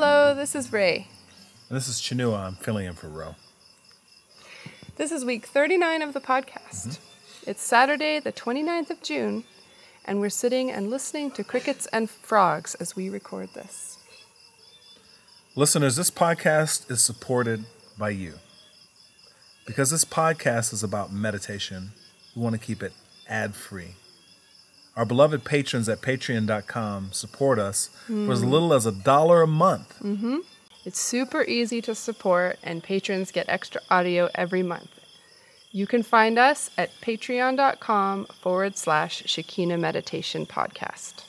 Hello, this is Ray. This is Chinua. I'm filling in for Ro. This is week 39 of the podcast. Mm-hmm. It's Saturday, the 29th of June, and we're sitting and listening to crickets and frogs as we record this. Listeners, this podcast is supported by you. Because this podcast is about meditation, we want to keep it ad free. Our beloved patrons at patreon.com support us for as hmm. little as a dollar a month. Mm-hmm. It's super easy to support, and patrons get extra audio every month. You can find us at patreon.com forward slash Shekinah Meditation Podcast.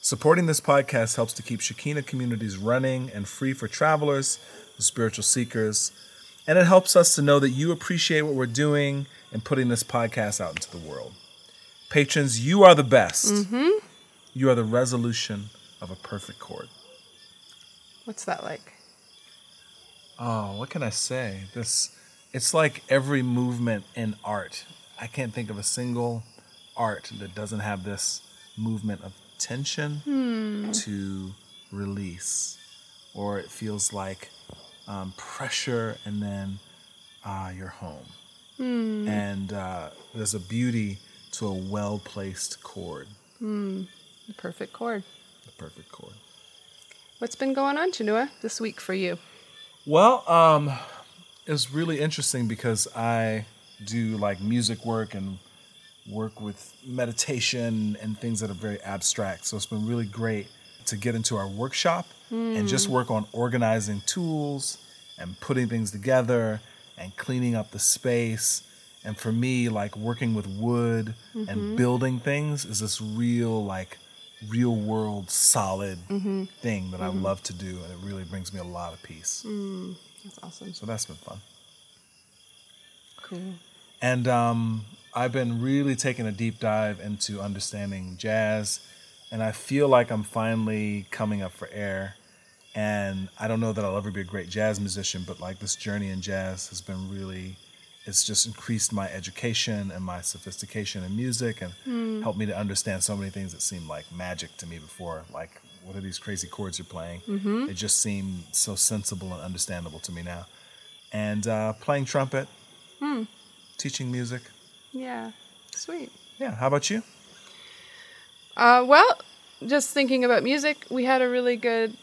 Supporting this podcast helps to keep Shekinah communities running and free for travelers, spiritual seekers, and it helps us to know that you appreciate what we're doing and putting this podcast out into the world. Patrons, you are the best. You are the resolution of a perfect chord. What's that like? Oh, what can I say? This it's like every movement in art. I can't think of a single art that doesn't have this movement of tension to release, or it feels like um, pressure and then uh, you're home. And uh, there's a beauty to a well placed chord, The perfect chord. the perfect chord. What's been going on, Chinua, this week for you? Well, um, it was really interesting because I do like music work and work with meditation and things that are very abstract. So it's been really great to get into our workshop and just work on organizing tools and putting things together and cleaning up the space. And for me, like working with wood and mm-hmm. building things is this real, like, real world solid mm-hmm. thing that I mm-hmm. love to do. And it really brings me a lot of peace. Mm, that's awesome. So that's been fun. Cool. And um, I've been really taking a deep dive into understanding jazz, and I feel like I'm finally coming up for air. And I don't know that I'll ever be a great jazz musician, but like this journey in jazz has been really, it's just increased my education and my sophistication in music and helped me to understand so many things that seemed like magic to me before. Like, what are these crazy chords you're playing? It just seemed so sensible and understandable to me now. And uh, playing trumpet, teaching music. Yeah. Sweet. Yeah. How about you? Uh, well, just thinking about music, we had a really good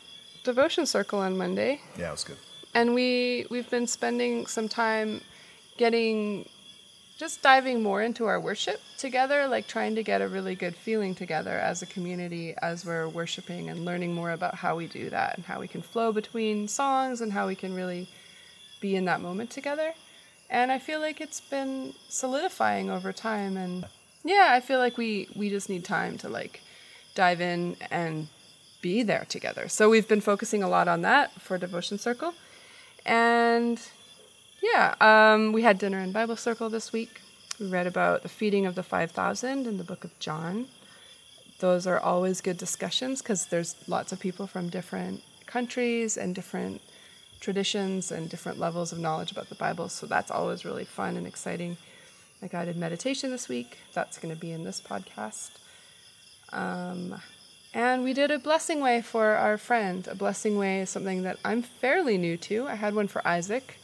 devotion circle on Monday. Yeah, it was good. and we we've been spending some time getting just diving more into our worship together like trying to get a really good feeling together as a community as we're worshiping and learning more about how we do that and how we can flow between songs and how we can really be in that moment together. And i feel like it's been solidifying over time and yeah i feel like we we just need time to like dive in and be there together. So we've been focusing a lot on that for devotion circle. And yeah, um, we had dinner in Bible Circle this week. We read about the feeding of the 5,000 in the book of John. Those are always good discussions because there's lots of people from different countries and different traditions and different levels of knowledge about the Bible. So that's always really fun and exciting. I guided meditation this week. That's going to be in this podcast. Um, and we did a blessing way for our friend. A blessing way is something that I'm fairly new to. I had one for Isaac,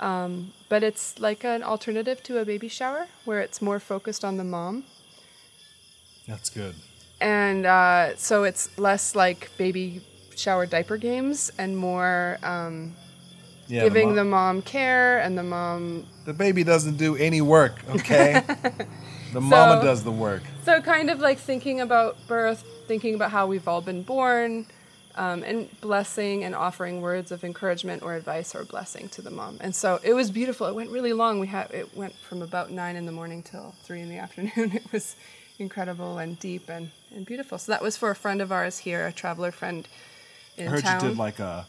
um, but it's like an alternative to a baby shower where it's more focused on the mom. That's good. And uh, so it's less like baby shower diaper games and more um, Yeah. giving the, the mom, mom care and the mom. the baby doesn't do any work, okay? the mama does the work. So kind of like thinking about birth, thinking about how we've all been born, um, and blessing and offering words of encouragement or advice or blessing to the mom. And so it was beautiful. It went really long. We had it went from about nine in the morning till three in the afternoon. It was incredible and deep and, and beautiful. So that was for a friend of ours here, a traveler friend in I heard town. you did like a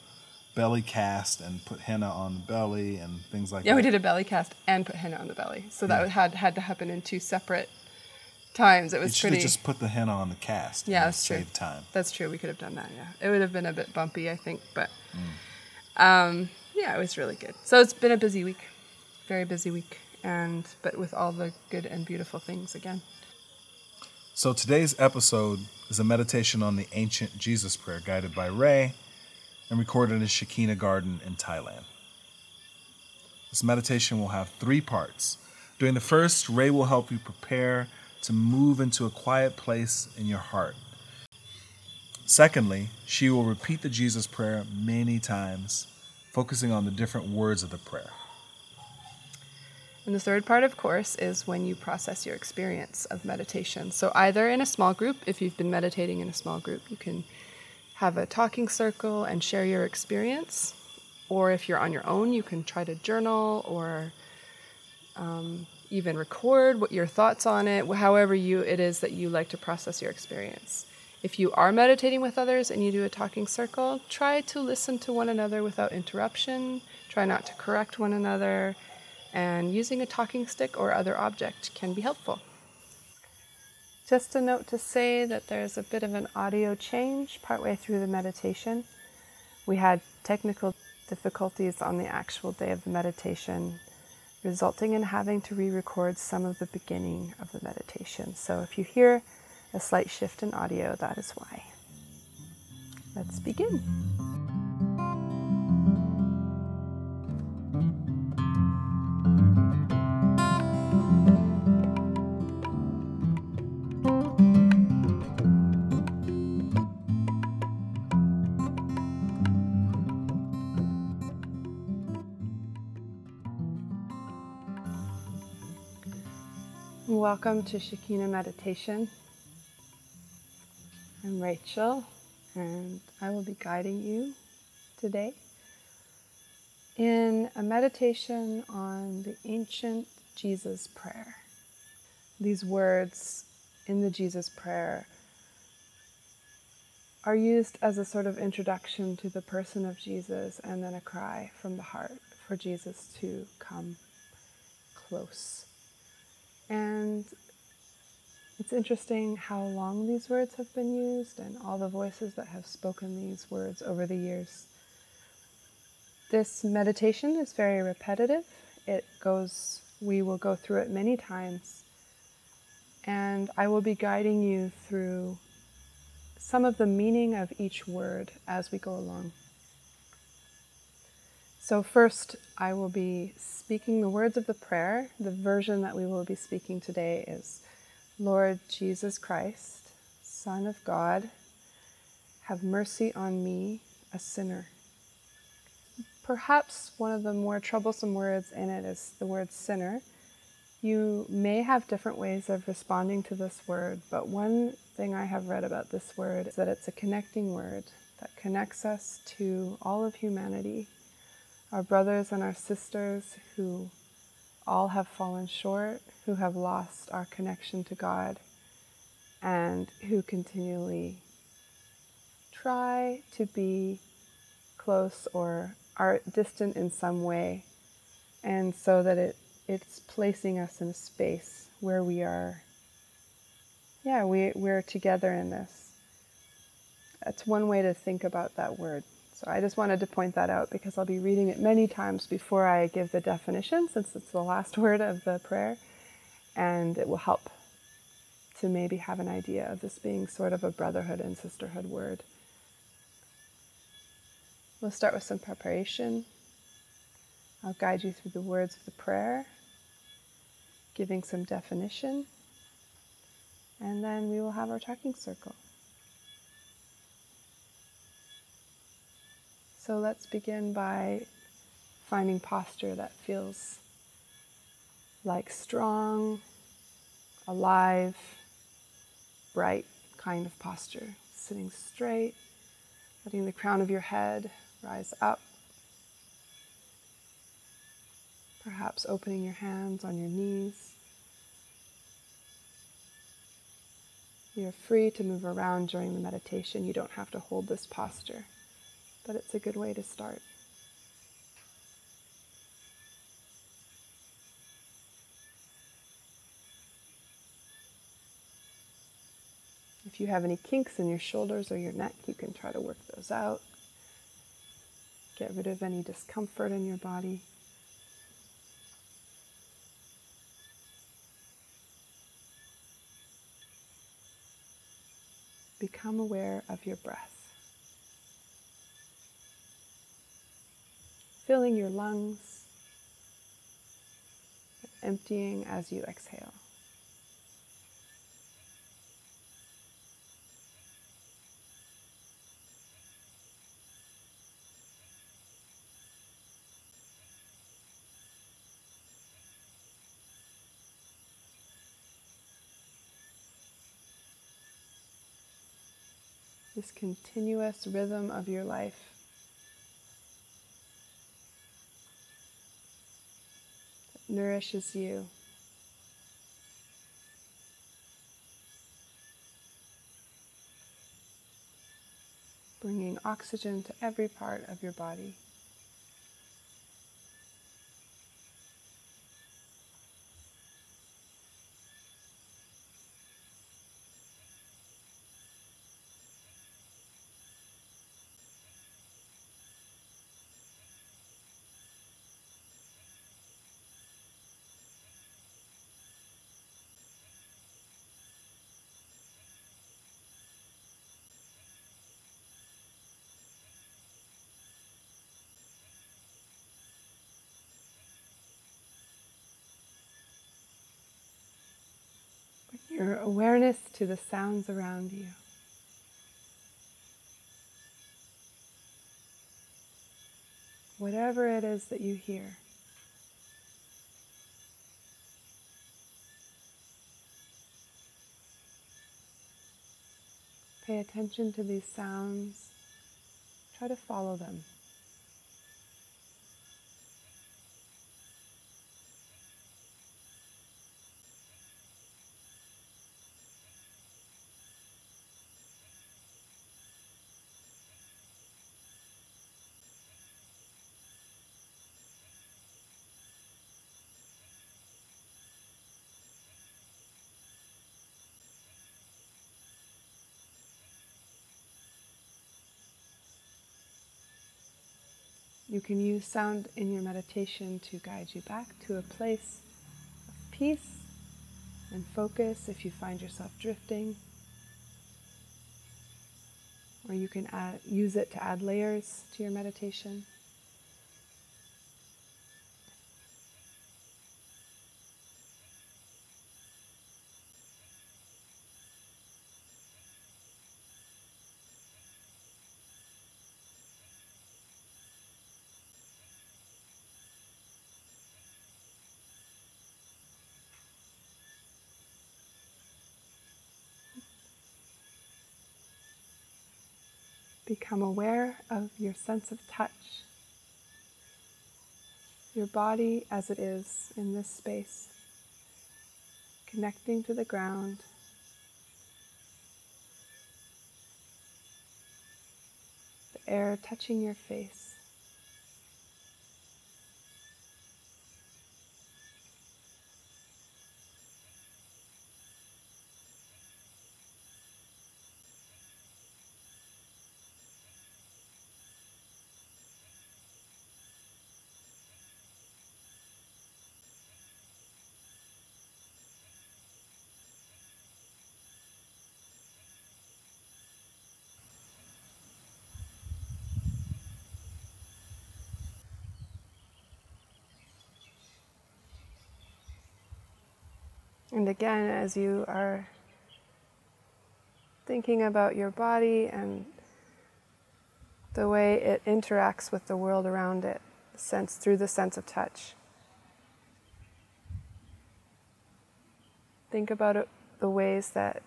belly cast and put henna on the belly and things like yeah, that. Yeah, we did a belly cast and put henna on the belly. So that had had to happen in two separate times. It You was should pretty. just put the henna on the cast. Yeah, that's true. Time. That's true. We could have done that. Yeah, it would have been a bit bumpy, I think, but Mm. um, yeah, it was really good. So it's been a busy week, very busy week, and but with all the good and beautiful things again. So today's episode is a meditation on the ancient Jesus prayer guided by Ray and recorded in Shekinah Garden in Thailand. This meditation will have three parts. During the first, Ray will help you prepare to move into a quiet place in your heart. Secondly, she will repeat the Jesus prayer many times, focusing on the different words of the prayer. And the third part, of course, is when you process your experience of meditation. So, either in a small group, if you've been meditating in a small group, you can have a talking circle and share your experience. Or if you're on your own, you can try to journal or um, even record what your thoughts on it, however you it is that you like to process your experience. If you are meditating with others and you do a talking circle, try to listen to one another without interruption. Try not to correct one another and using a talking stick or other object can be helpful. Just a note to say that there's a bit of an audio change partway through the meditation. We had technical difficulties on the actual day of the meditation, resulting in having to re record some of the beginning of the meditation. So if you hear a slight shift in audio, that is why. Let's begin. Welcome to Shekinah Meditation. I'm Rachel, and I will be guiding you today in a meditation on the ancient Jesus prayer. These words in the Jesus prayer are used as a sort of introduction to the person of Jesus and then a cry from the heart for Jesus to come close. And it's interesting how long these words have been used and all the voices that have spoken these words over the years. This meditation is very repetitive. It goes, we will go through it many times. And I will be guiding you through some of the meaning of each word as we go along. So, first, I will be speaking the words of the prayer. The version that we will be speaking today is Lord Jesus Christ, Son of God, have mercy on me, a sinner. Perhaps one of the more troublesome words in it is the word sinner. You may have different ways of responding to this word, but one thing I have read about this word is that it's a connecting word that connects us to all of humanity our brothers and our sisters who all have fallen short, who have lost our connection to God, and who continually try to be close or are distant in some way, and so that it, it's placing us in a space where we are, yeah, we, we're together in this. That's one way to think about that word. So I just wanted to point that out because I'll be reading it many times before I give the definition, since it's the last word of the prayer, and it will help to maybe have an idea of this being sort of a brotherhood and sisterhood word. We'll start with some preparation. I'll guide you through the words of the prayer, giving some definition, and then we will have our talking circle. So let's begin by finding posture that feels like strong, alive, bright kind of posture. Sitting straight Letting the crown of your head rise up. Perhaps opening your hands on your knees. You're free to move around during the meditation. You don't have to hold this posture, but it's a good way to start. If you have any kinks in your shoulders or your neck, you can try to work those out. Get rid of any discomfort in your body. Become aware of your breath. Filling your lungs, emptying as you exhale. this continuous rhythm of your life. Nourishes you. Bringing oxygen to every part of your body. Your awareness to the sounds around you. Whatever it is that you hear. Pay attention to these sounds. Try to follow them. You can use sound in your meditation to guide you back to a place of peace and focus if you find yourself drifting. Or you can add, use it to add layers to your meditation. Become aware of your sense of touch, your body as it is in this space, connecting to the ground. The air touching your face. And again, as you are thinking about your body and the way it interacts with the world around it, sense through the sense of touch. Think about it, the ways that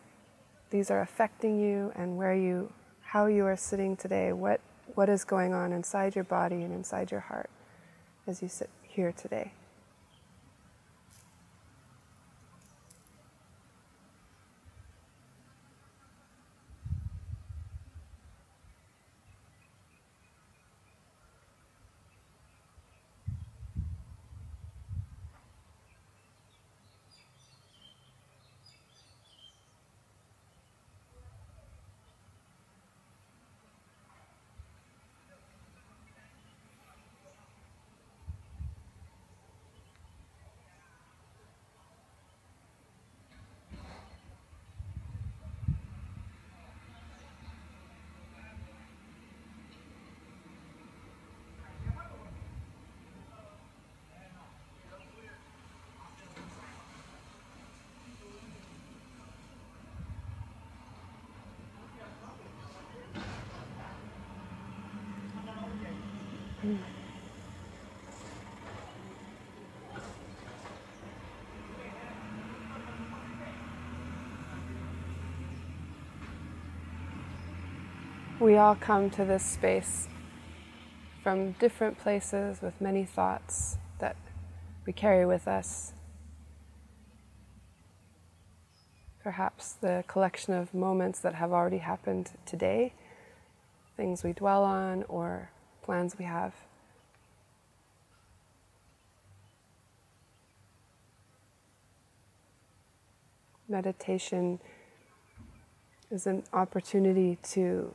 these are affecting you and where you how you are sitting today, what, what is going on inside your body and inside your heart as you sit here today. We all come to this space from different places with many thoughts that we carry with us. Perhaps the collection of moments that have already happened today, things we dwell on, or plans we have. Meditation is an opportunity to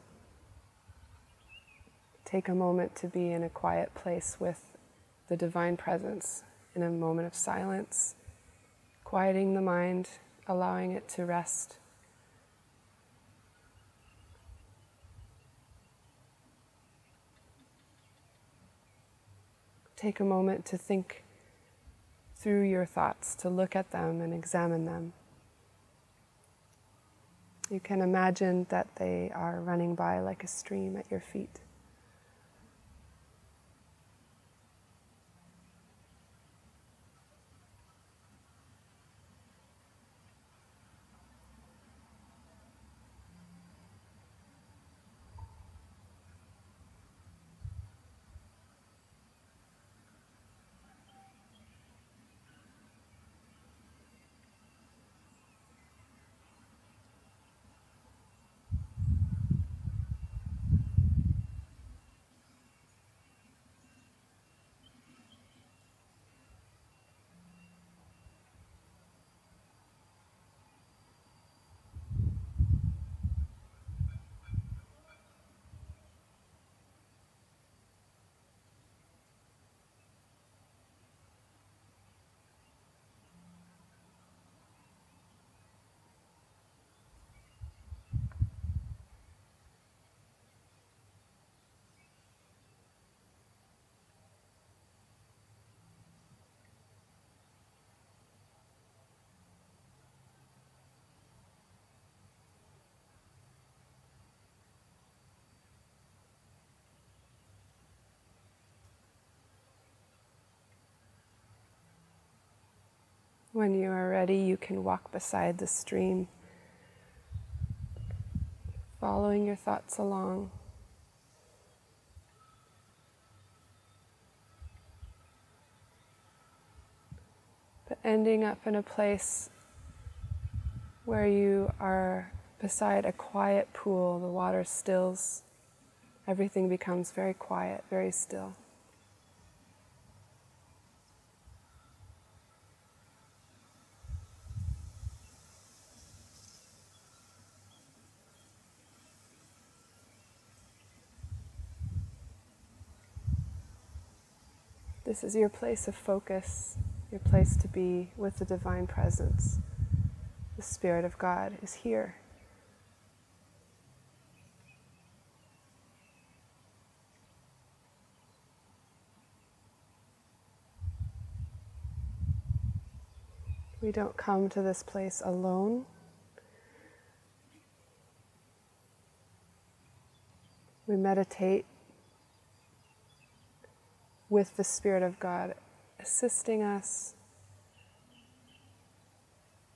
take a moment to be in a quiet place with the divine presence in a moment of silence, quieting the mind, allowing it to rest. Take a moment to think through your thoughts, to look at them and examine them. You can imagine that they are running by like a stream at your feet. When you are ready, you can walk beside the stream, following your thoughts along. But ending up in a place where you are beside a quiet pool, the water stills, everything becomes very quiet, very still. This is your place of focus, your place to be with the divine presence. The Spirit of God is here. We don't come to this place alone. We meditate with the Spirit of God assisting us,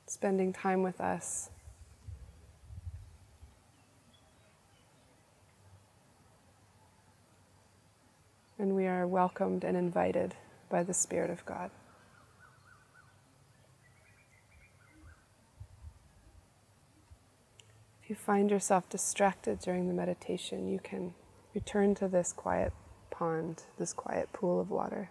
spending time with us. And we are welcomed and invited by the Spirit of God. If you find yourself distracted during the meditation, you can return to this quiet pond, this quiet pool of water.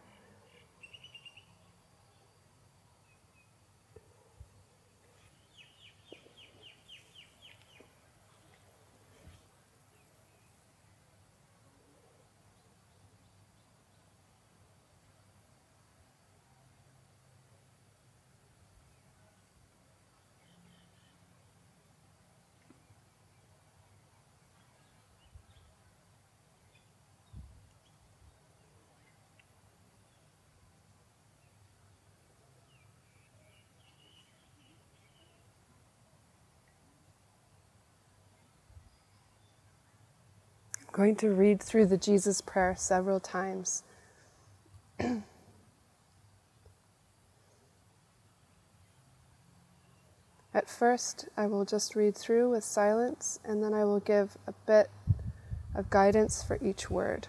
Going to read through the Jesus prayer several times. At first, I will just read through with silence, and then I will give a bit of guidance for each word.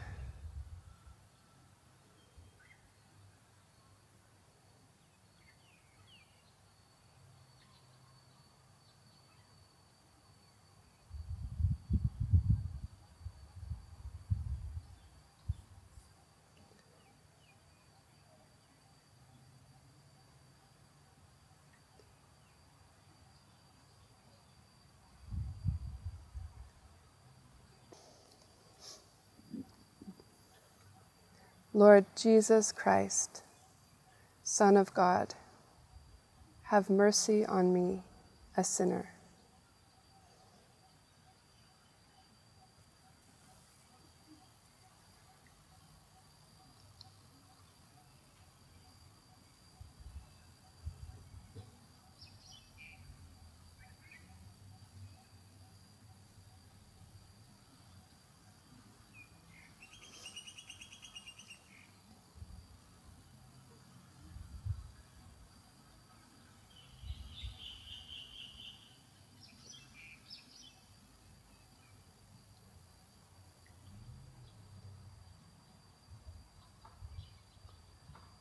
Lord Jesus Christ, Son of God, have mercy on me, a sinner.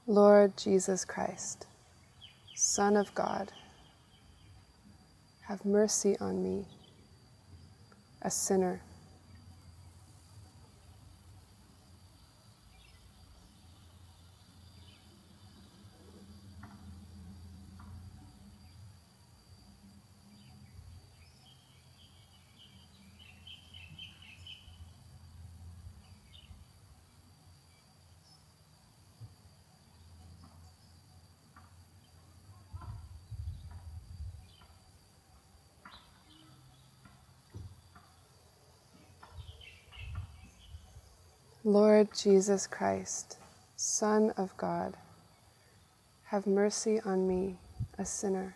Lord Jesus Christ, Son of God, have mercy on me, a sinner. Lord Jesus Christ, Son of God, have mercy on me, a sinner.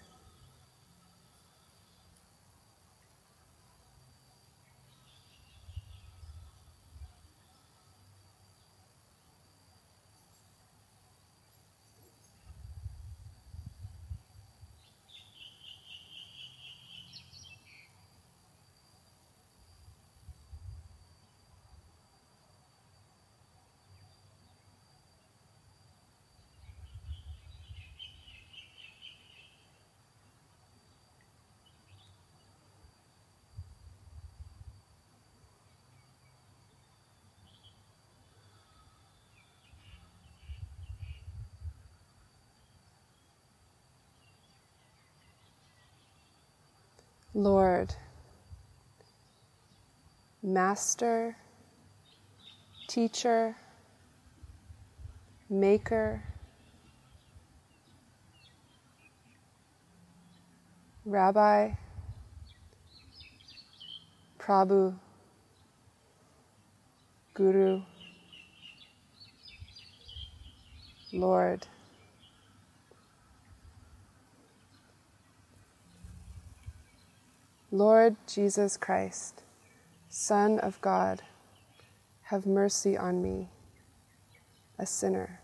Lord, Master, Teacher, Maker, Rabbi, Prabhu, Guru, Lord. Lord Jesus Christ, Son of God, have mercy on me, a sinner.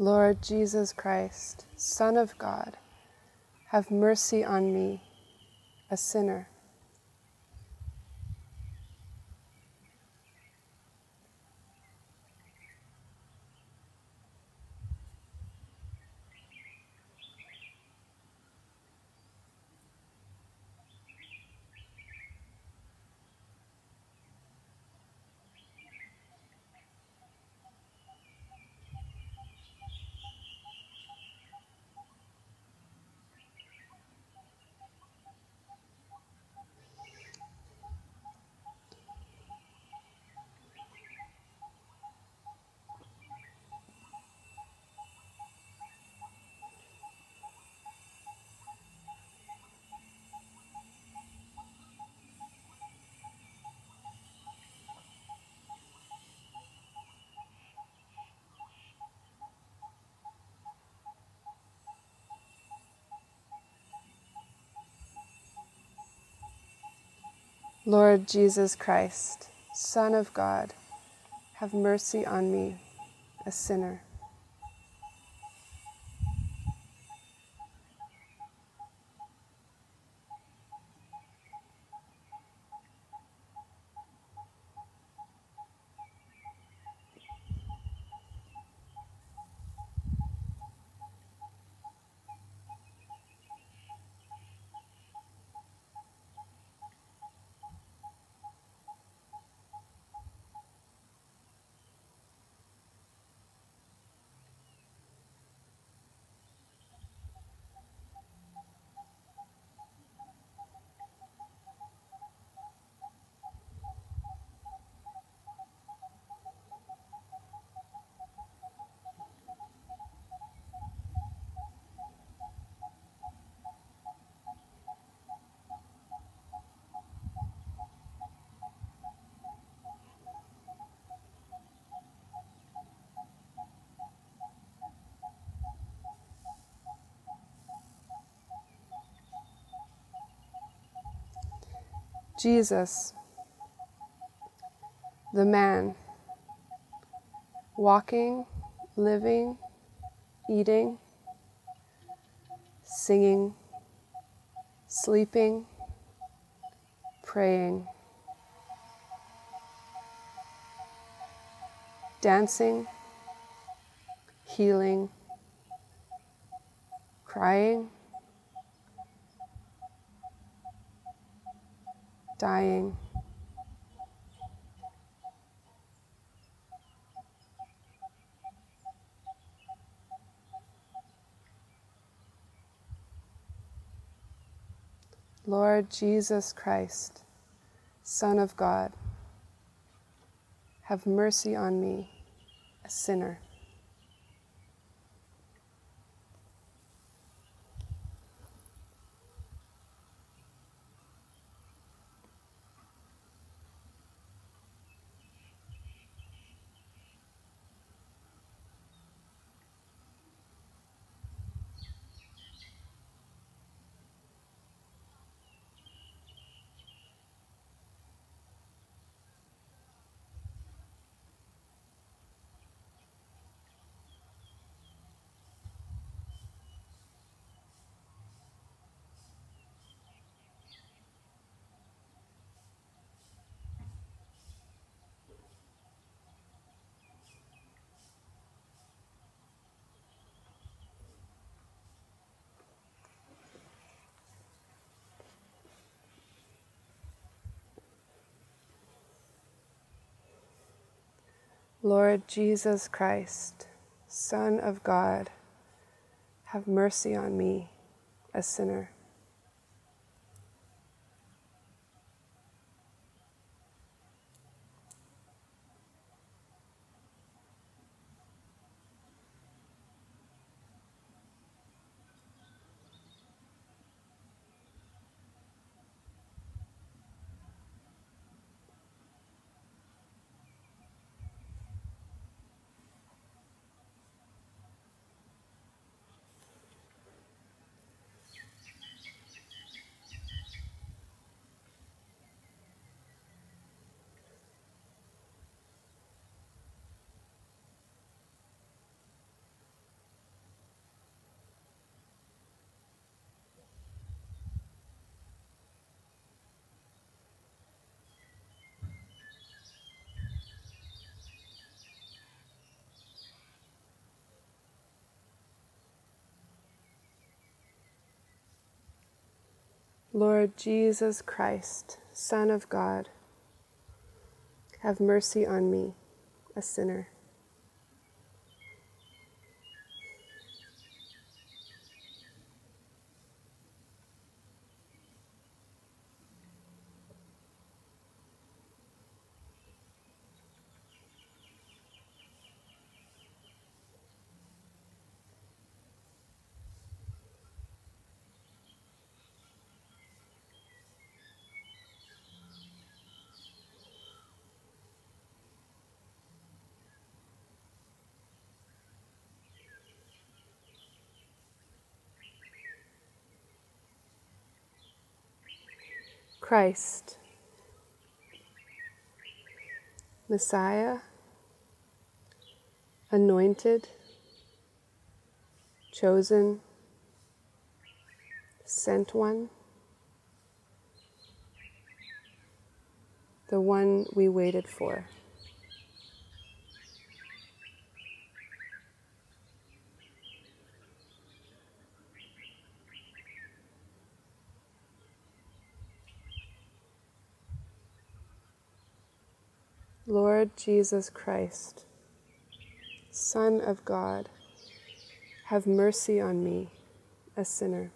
Lord Jesus Christ, Son of God, have mercy on me, a sinner. Lord Jesus Christ, Son of God, have mercy on me, a sinner. Jesus, the man, walking, living, eating, singing, sleeping, praying, dancing, healing, crying dying. Lord Jesus Christ, Son of God, have mercy on me, a sinner. Lord Jesus Christ, Son of God, have mercy on me, a sinner. Lord Jesus Christ, Son of God, have mercy on me, a sinner. Christ, Messiah, anointed, chosen, sent one, the one we waited for. Lord Jesus Christ, Son of God, have mercy on me, a sinner.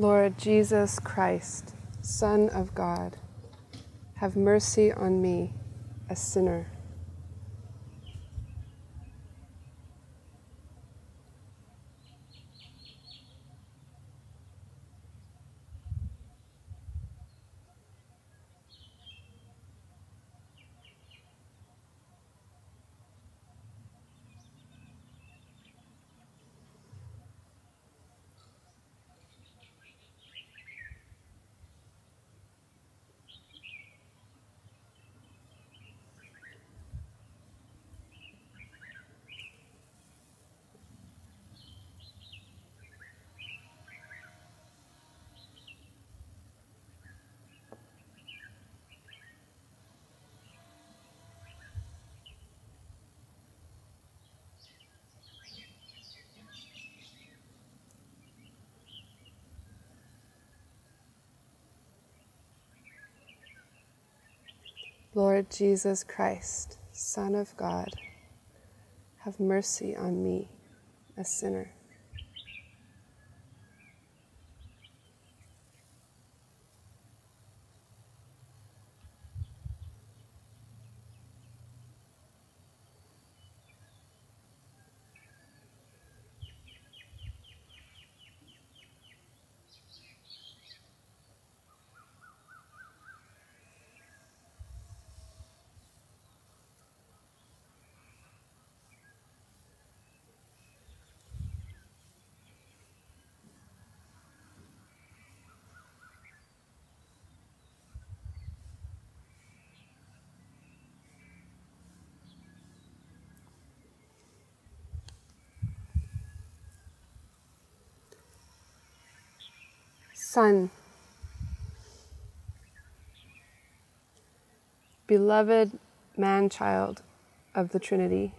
Lord Jesus Christ, Son of God, have mercy on me, a sinner. Lord Jesus Christ, Son of God, have mercy on me, a sinner. Son, beloved man child of the Trinity,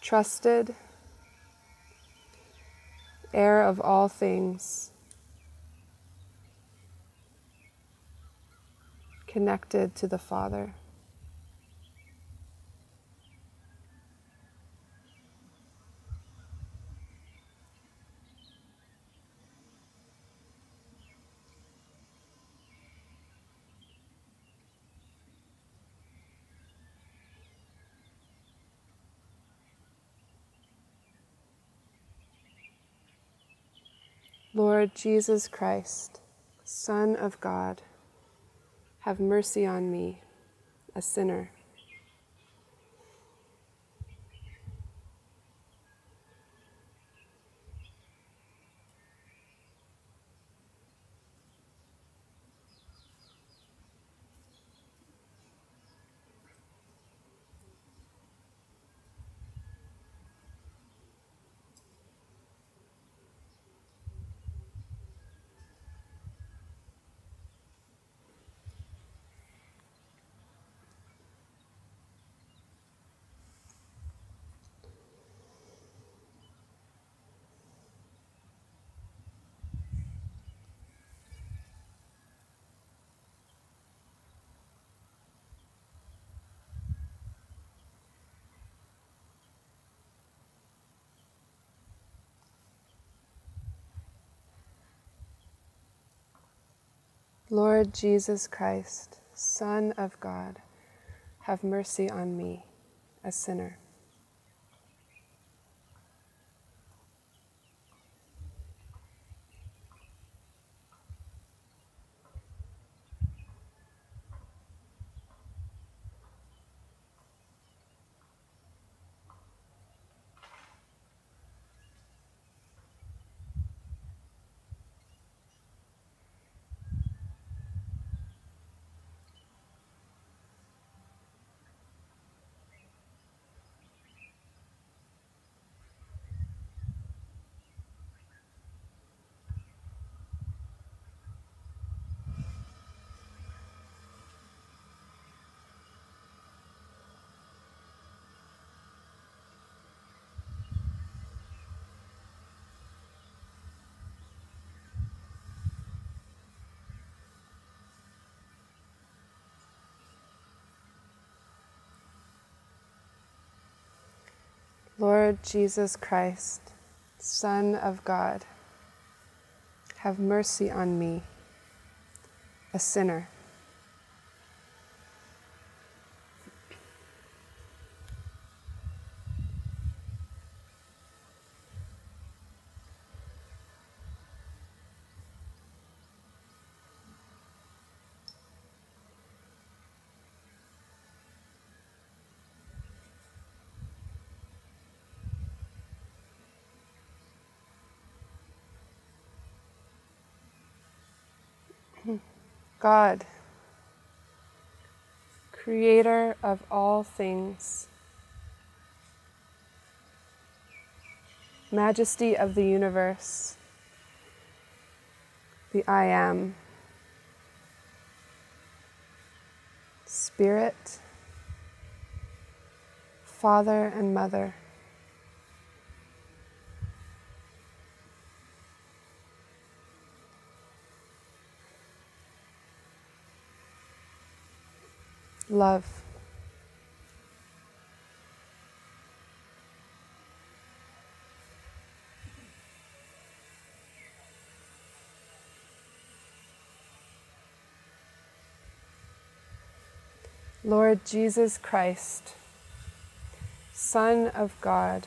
trusted, heir of all things, connected to the Father. Lord Jesus Christ, Son of God, have mercy on me, a sinner. Lord Jesus Christ, Son of God, have mercy on me, a sinner. Lord Jesus Christ, Son of God, have mercy on me, a sinner. God, creator of all things, majesty of the universe, the I am, spirit, father and mother. Love. Lord Jesus Christ, Son of God,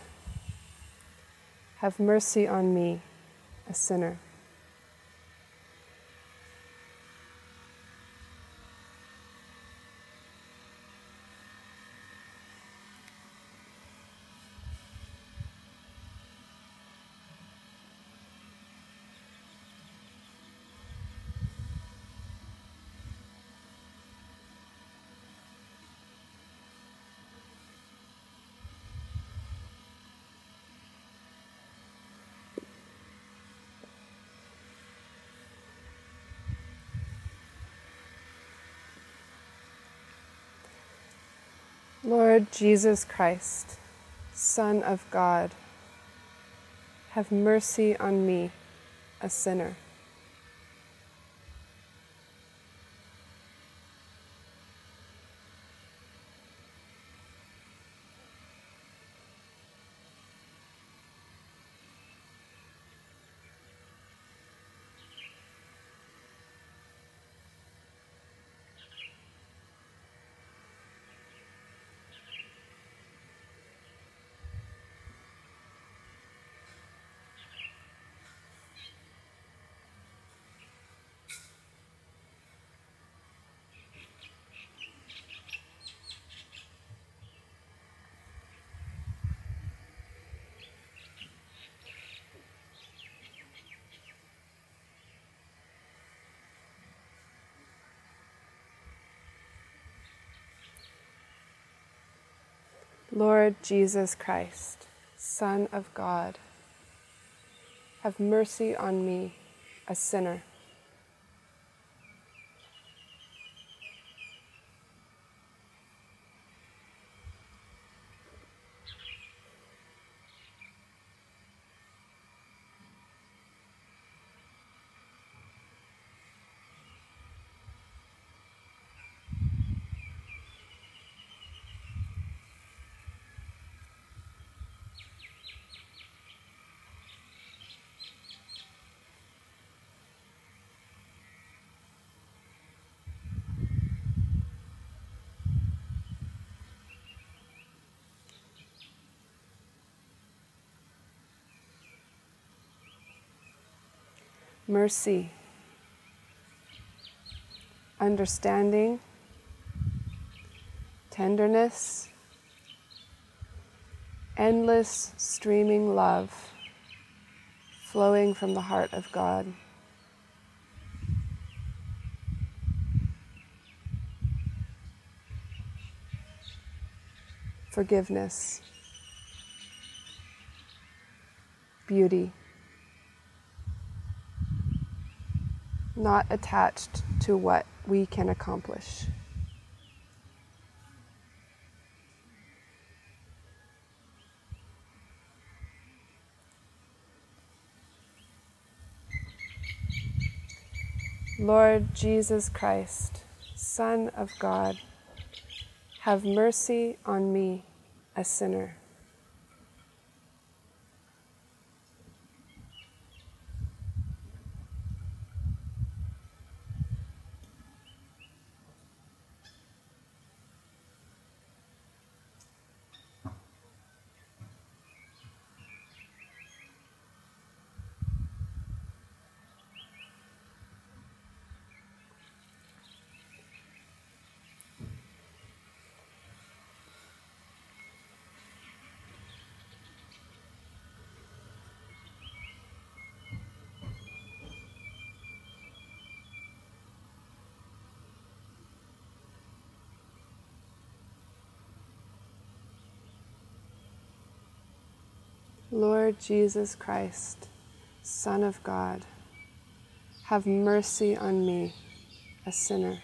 have mercy on me, a sinner. Lord Jesus Christ, Son of God, have mercy on me, a sinner. Lord Jesus Christ, Son of God, have mercy on me, a sinner. Mercy, understanding, tenderness, endless streaming love flowing from the heart of God. Forgiveness, beauty. Not attached to what we can accomplish. Lord Jesus Christ, Son of God, have mercy on me, a sinner. Lord Jesus Christ, Son of God, have mercy on me, a sinner.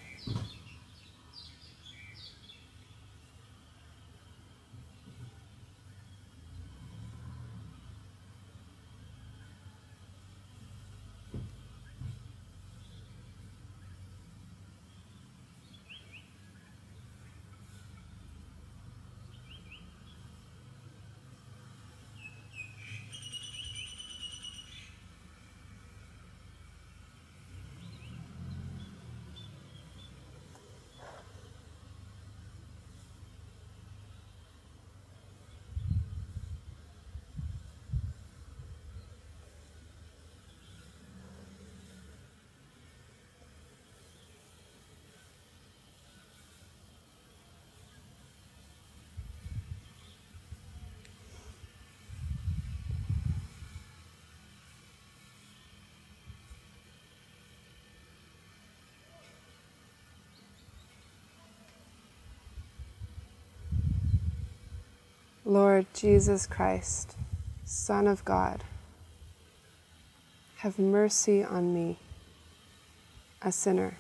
Lord Jesus Christ, Son of God, have mercy on me, a sinner.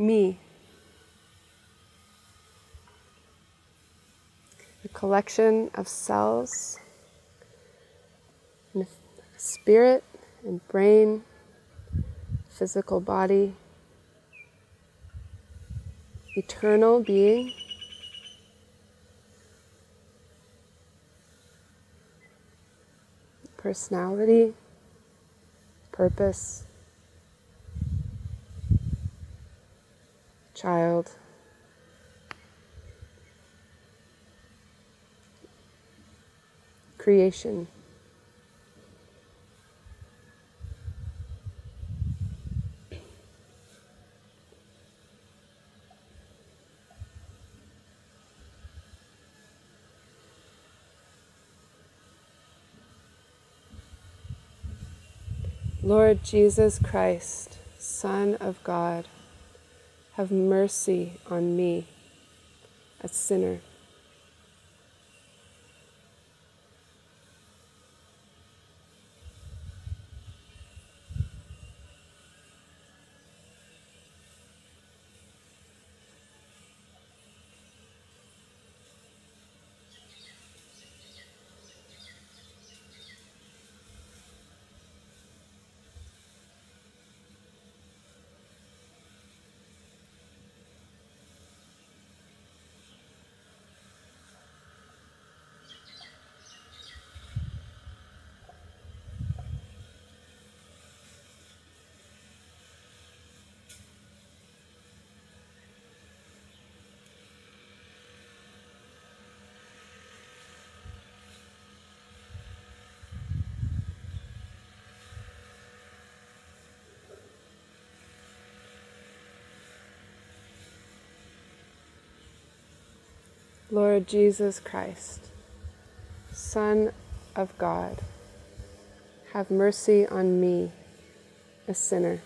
me. the collection of cells, and spirit and brain, physical body, eternal being. Personality, purpose, child. Creation. Lord Jesus Christ, Son of God, have mercy on me, a sinner. Lord Jesus Christ, Son of God, have mercy on me, a sinner.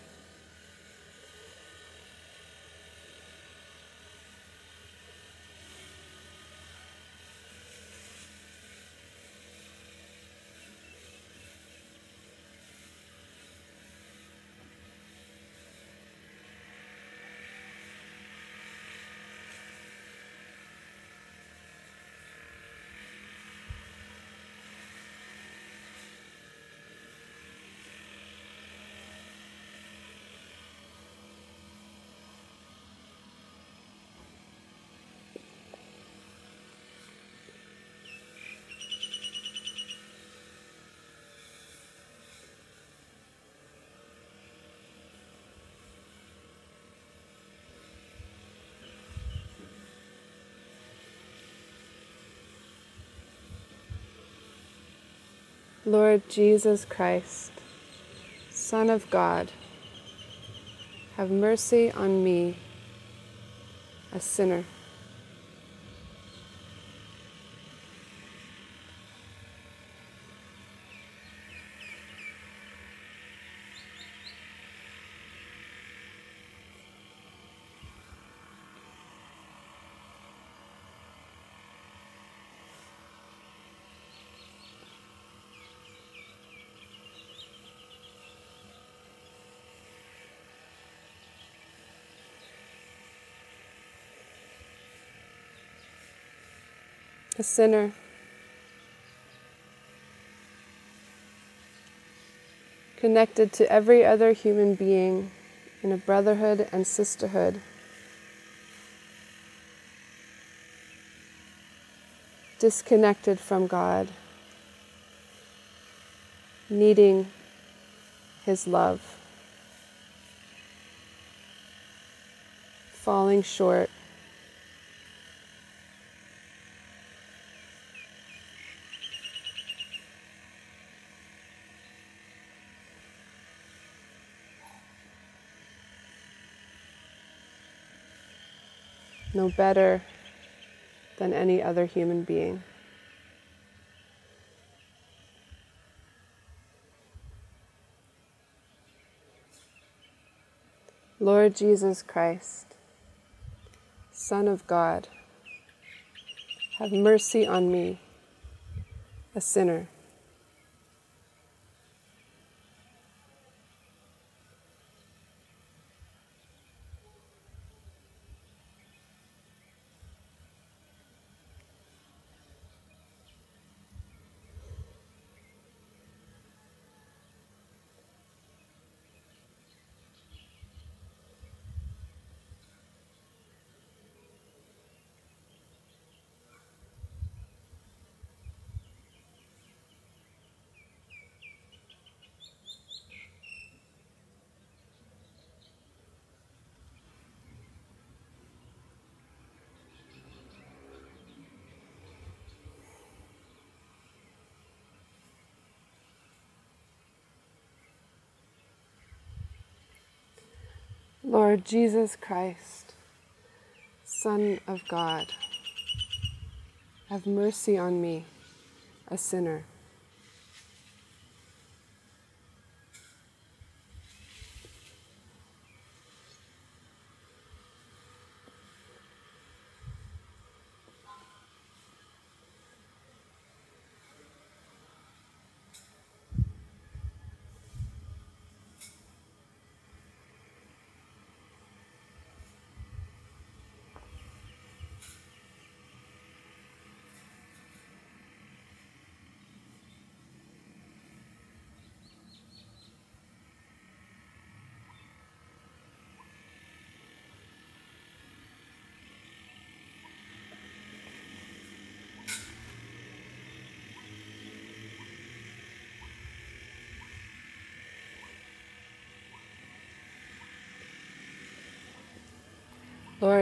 Lord Jesus Christ, Son of God, have mercy on me, a sinner. A sinner. Connected to every other human being in a brotherhood and sisterhood. Disconnected from God, needing His love, falling short. No better than any other human being. Lord Jesus Christ, Son of God, have mercy on me, a sinner. Lord Jesus Christ, Son of God, have mercy on me, a sinner.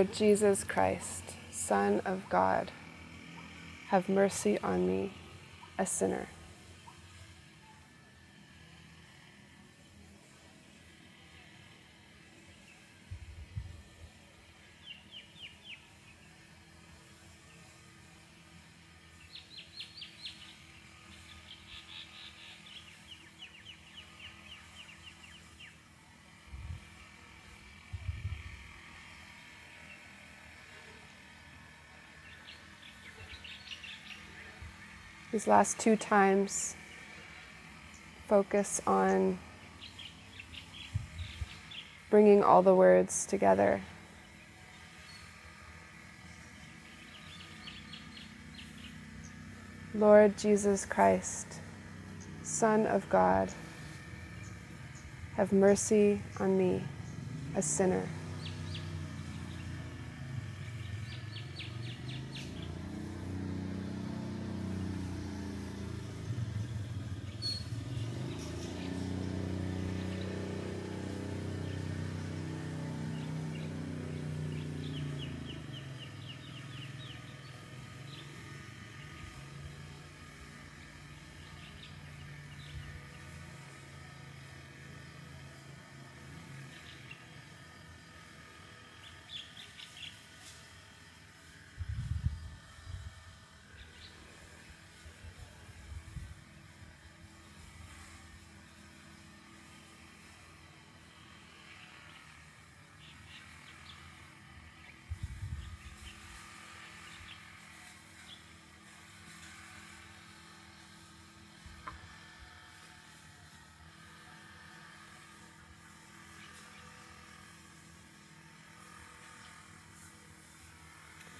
Lord Jesus Christ, Son of God, have mercy on me, a sinner. These last two times, focus on bringing all the words together. Lord Jesus Christ, Son of God, have mercy on me, a sinner.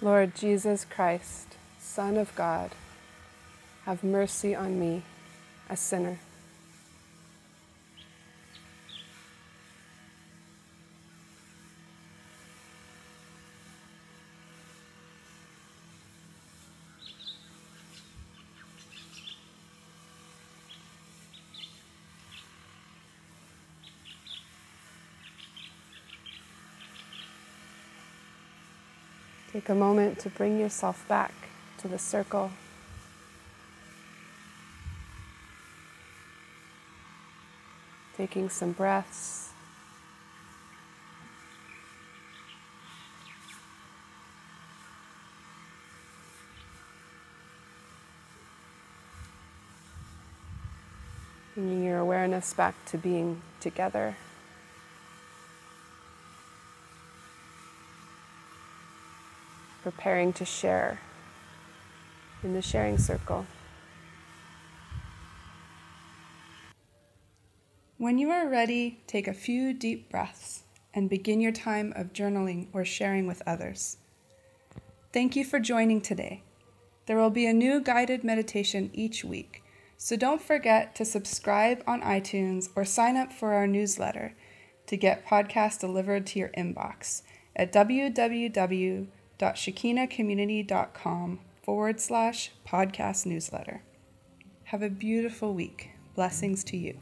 Lord Jesus Christ, Son of God, have mercy on me, a sinner. Take a moment to bring yourself back to the circle. Taking some breaths. Bringing your awareness back to being together. Preparing to share in the sharing circle. When you are ready, take a few deep breaths and begin your time of journaling or sharing with others. Thank you for joining today. There will be a new guided meditation each week, so don't forget to subscribe on iTunes or sign up for our newsletter to get podcasts delivered to your inbox at www www.shekinahcommunity.com forward slash podcast newsletter. Have a beautiful week. Blessings to you.